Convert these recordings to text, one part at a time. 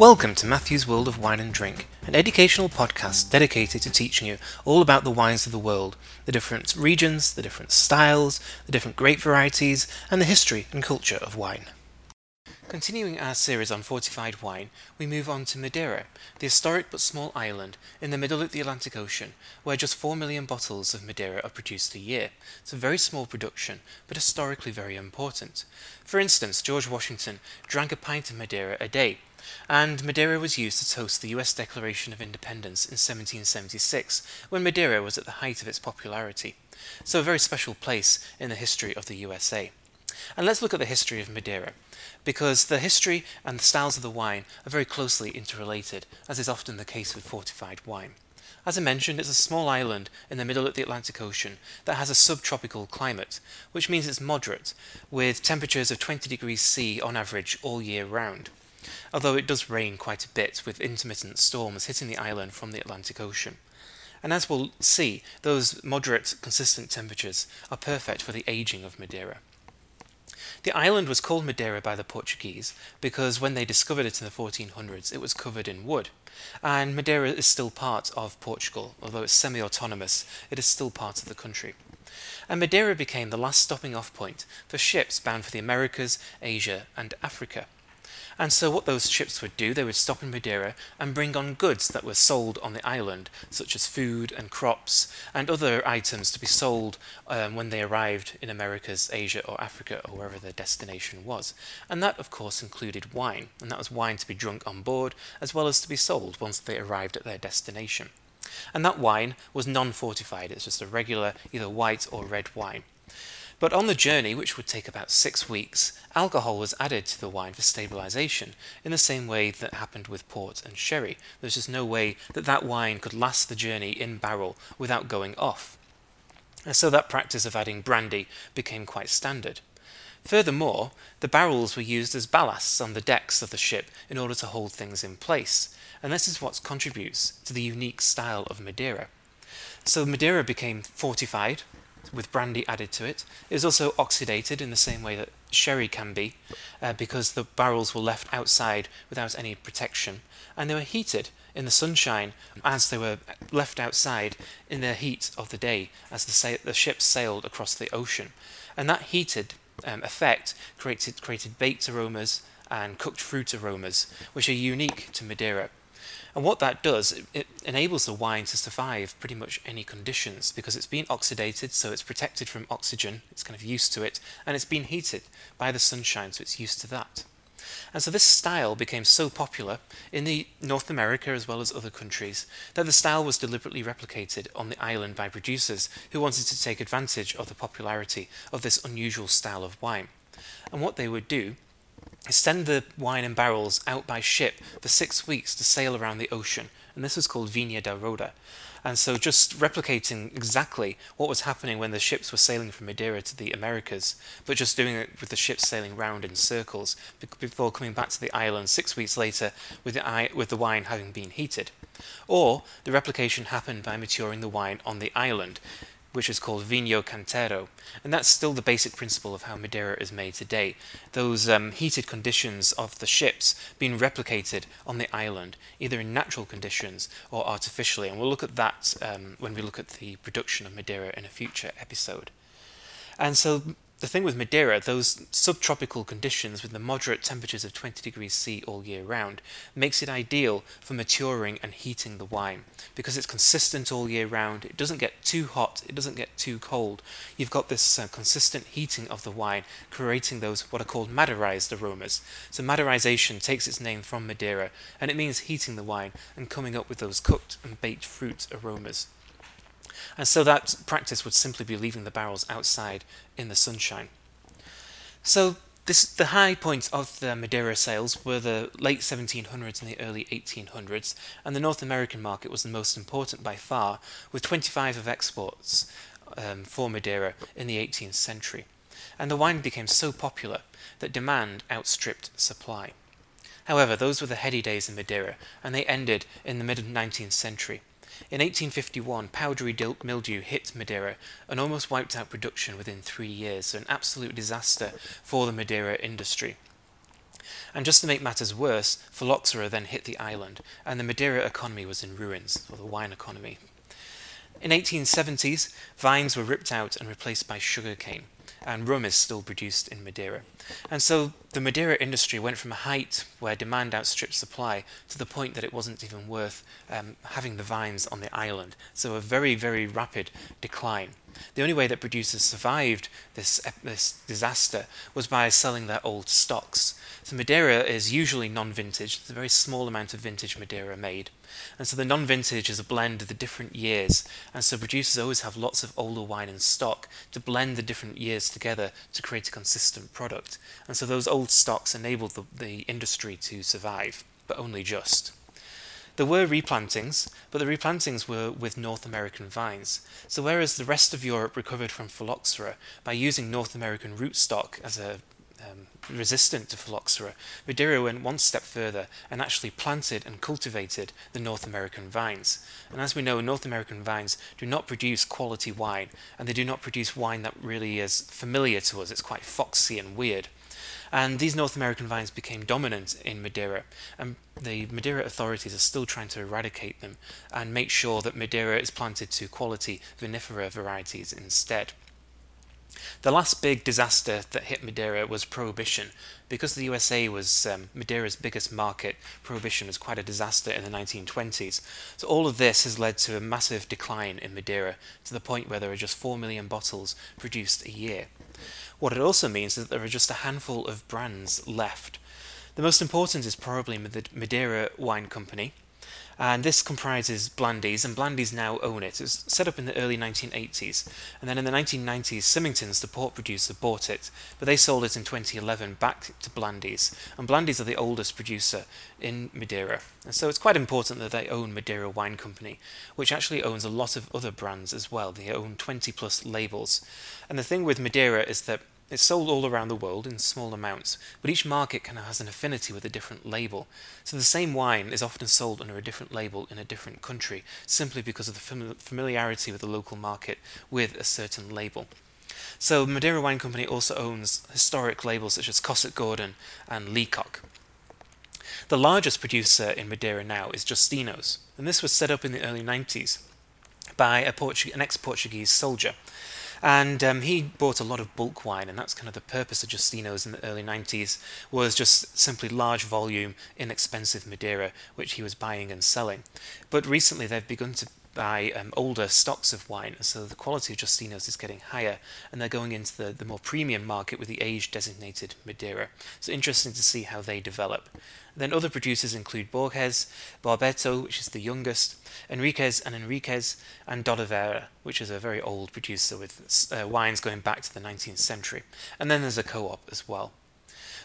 Welcome to Matthew's World of Wine and Drink, an educational podcast dedicated to teaching you all about the wines of the world, the different regions, the different styles, the different grape varieties, and the history and culture of wine. Continuing our series on fortified wine, we move on to Madeira, the historic but small island in the middle of the Atlantic Ocean, where just 4 million bottles of Madeira are produced a year. It's a very small production, but historically very important. For instance, George Washington drank a pint of Madeira a day, and Madeira was used to toast the US Declaration of Independence in 1776, when Madeira was at the height of its popularity. So a very special place in the history of the USA. And let's look at the history of Madeira because the history and the styles of the wine are very closely interrelated, as is often the case with fortified wine. As I mentioned, it's a small island in the middle of the Atlantic Ocean that has a subtropical climate, which means it's moderate, with temperatures of 20 degrees C on average all year round. Although it does rain quite a bit, with intermittent storms hitting the island from the Atlantic Ocean. And as we'll see, those moderate, consistent temperatures are perfect for the aging of Madeira. The island was called Madeira by the Portuguese because when they discovered it in the 1400s, it was covered in wood. And Madeira is still part of Portugal, although it's semi autonomous, it is still part of the country. And Madeira became the last stopping off point for ships bound for the Americas, Asia, and Africa. And so, what those ships would do, they would stop in Madeira and bring on goods that were sold on the island, such as food and crops, and other items to be sold um, when they arrived in Americas, Asia, or Africa, or wherever their destination was. And that, of course, included wine, and that was wine to be drunk on board, as well as to be sold once they arrived at their destination. And that wine was non fortified, it's just a regular, either white or red wine. But on the journey, which would take about six weeks, alcohol was added to the wine for stabilization, in the same way that happened with port and sherry. There's just no way that that wine could last the journey in barrel without going off. And so that practice of adding brandy became quite standard. Furthermore, the barrels were used as ballasts on the decks of the ship in order to hold things in place, and this is what contributes to the unique style of Madeira. So Madeira became fortified, with brandy added to it. It is also oxidated in the same way that sherry can be, uh, because the barrels were left outside without any protection, and they were heated in the sunshine as they were left outside in the heat of the day as the, sa- the ships sailed across the ocean. And that heated um, effect created, created baked aromas and cooked fruit aromas, which are unique to Madeira. And what that does, it, it, enables the wine to survive pretty much any conditions because it's been oxidated, so it's protected from oxygen, it's kind of used to it, and it's been heated by the sunshine, so it's used to that. And so this style became so popular in the North America as well as other countries that the style was deliberately replicated on the island by producers who wanted to take advantage of the popularity of this unusual style of wine. And what they would do send the wine in barrels out by ship for six weeks to sail around the ocean, and this was called Vinho da Roda. And so, just replicating exactly what was happening when the ships were sailing from Madeira to the Americas, but just doing it with the ships sailing round in circles before coming back to the island six weeks later with the, with the wine having been heated. Or the replication happened by maturing the wine on the island, which is called Vinho Canteiro, and that's still the basic principle of how Madeira is made today. Those um, heated conditions of the ships being replicated on the island, either in natural conditions or artificially, and we'll look at that um, when we look at the production of Madeira in a future episode. And so the thing with Madeira, those subtropical conditions with the moderate temperatures of 20 degrees C all year round, makes it ideal for maturing and heating the wine because it's consistent all year round. It doesn't get too hot, it doesn't get too cold. You've got this uh, consistent heating of the wine, creating those what are called Madeirized aromas. So Madeirization takes its name from Madeira, and it means heating the wine and coming up with those cooked and baked fruit aromas. And so that practice would simply be leaving the barrels outside in the sunshine. So this, the high points of the Madeira sales were the late 1700s and the early 1800s, and the North American market was the most important by far, with 25 of exports um, for Madeira in the 18th century. And the wine became so popular that demand outstripped supply. However, those were the heady days in Madeira, and they ended in the mid 19th century. In 1851, powdery mildew hit Madeira and almost wiped out production within three years, so an absolute disaster for the Madeira industry. And just to make matters worse, phylloxera then hit the island, and the Madeira economy was in ruins, or the wine economy. In 1870s, vines were ripped out and replaced by sugarcane, and rum is still produced in Madeira. And so the Madeira industry went from a height where demand outstripped supply to the point that it wasn't even worth um, having the vines on the island. So a very, very rapid decline. The only way that producers survived this, this disaster was by selling their old stocks. So Madeira is usually non-vintage. There's a very small amount of vintage Madeira made. And so the non-vintage is a blend of the different years. And so producers always have lots of older wine in stock to blend the different years together to create a consistent product. And so those old stocks enabled the, the industry to survive, but only just. There were replantings, but the replantings were with North American vines. So whereas the rest of Europe recovered from phylloxera by using North American rootstock as a um, resistant to phylloxera, Madeira went one step further and actually planted and cultivated the North American vines. And as we know, North American vines do not produce quality wine, and they do not produce wine that really is familiar to us. It's quite foxy and weird. And these North American vines became dominant in Madeira, and the Madeira authorities are still trying to eradicate them and make sure that Madeira is planted to quality vinifera varieties instead. The last big disaster that hit Madeira was Prohibition. Because the USA was um, Madeira's biggest market, Prohibition was quite a disaster in the 1920s. So all of this has led to a massive decline in Madeira, to the point where there are just 4 million bottles produced a year. What it also means is that there are just a handful of brands left. The most important is probably the Madeira Wine Company, and this comprises Blandy's, and Blandy's now own it. It was set up in the early 1980s, and then in the 1990s, Symington's, the port producer, bought it, but they sold it in 2011 back to Blandy's, and Blandy's are the oldest producer in Madeira. And so it's quite important that they own Madeira Wine Company, which actually owns a lot of other brands as well. They own 20 plus labels. And the thing with Madeira is that it's sold all around the world in small amounts, but each market kind of has an affinity with a different label. So the same wine is often sold under a different label in a different country, simply because of the familiarity with the local market with a certain label. So Madeira Wine Company also owns historic labels such as Cossart Gordon and Leacock. The largest producer in Madeira now is Justino's, and this was set up in the early 90s by Portu- an ex-Portuguese soldier and um, he bought a lot of bulk wine, and that's kind of the purpose of Justino's in the early 90s, was just simply large volume, inexpensive Madeira, which he was buying and selling. But recently they've begun to buy um, older stocks of wine, so the quality of Justino's is getting higher, and they're going into the, the more premium market with the age designated Madeira. So interesting to see how they develop. Then other producers include Borges, Barbeito, which is the youngest, Henriques and Henriques, and D'Oliveira, which is a very old producer with uh, wines going back to the 19th century. And then there's a co-op as well.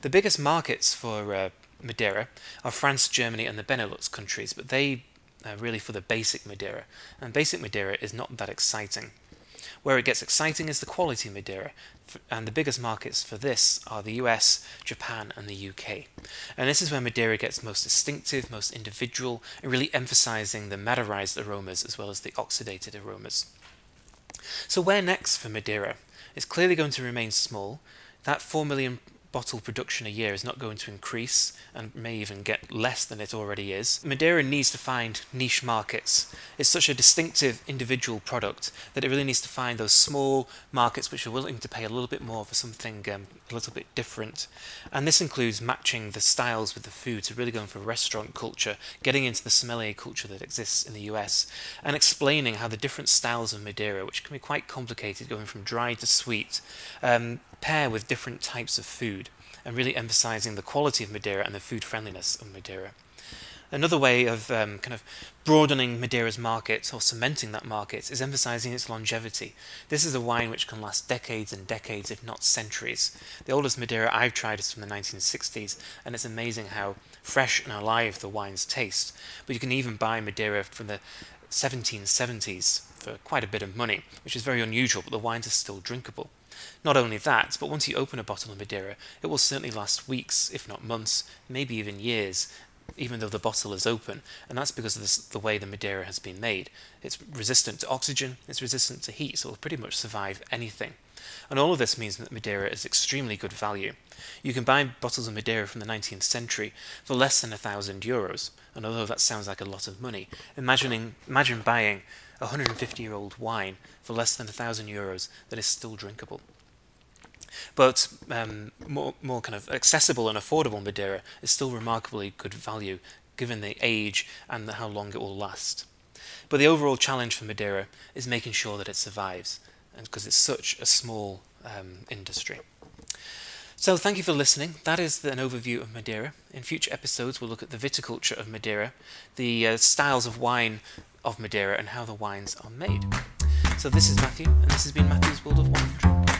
The biggest markets for uh, Madeira are France, Germany, and the Benelux countries, but they uh, really for the basic Madeira. And basic Madeira is not that exciting. Where it gets exciting is the quality Madeira, and the biggest markets for this are the US, Japan, and the UK. And this is where Madeira gets most distinctive, most individual, and really emphasizing the Madeirized aromas as well as the oxidated aromas. So, where next for Madeira? It's clearly going to remain small. That 4 million bottle production a year is not going to increase and may even get less than it already is. Madeira needs to find niche markets. It's such a distinctive individual product that it really needs to find those small markets which are willing to pay a little bit more for something um, a little bit different. And this includes matching the styles with the food, so really going for restaurant culture, getting into the sommelier culture that exists in the US, and explaining how the different styles of Madeira, which can be quite complicated, going from dry to sweet, um, pair with different types of food and really emphasizing the quality of Madeira and the food friendliness of Madeira. Another way of um, kind of broadening Madeira's market or cementing that market is emphasizing its longevity. This is a wine which can last decades and decades, if not centuries. The oldest Madeira I've tried is from the 1960s, and it's amazing how fresh and alive the wines taste. But you can even buy Madeira from the 1770s for quite a bit of money, which is very unusual, but the wines are still drinkable. Not only that, but once you open a bottle of Madeira, it will certainly last weeks, if not months, maybe even years, even though the bottle is open, and that's because of this, the way the Madeira has been made. It's resistant to oxygen, it's resistant to heat, so it will pretty much survive anything. And all of this means that Madeira is extremely good value. You can buy bottles of Madeira from the 19th century for less than a thousand euros, and although that sounds like a lot of money, imagining, imagine buying a 150 year old wine for less than a thousand euros that is still drinkable. But um, more, more kind of accessible and affordable Madeira is still remarkably good value given the age and how long it will last. But the overall challenge for Madeira is making sure that it survives, and because it's such a small um, industry. So, thank you for listening. That is an overview of Madeira. In future episodes, we'll look at the viticulture of Madeira, the uh, styles of wine of Madeira, and how the wines are made. So, this is Matthew, and this has been Matthew's World of Wine.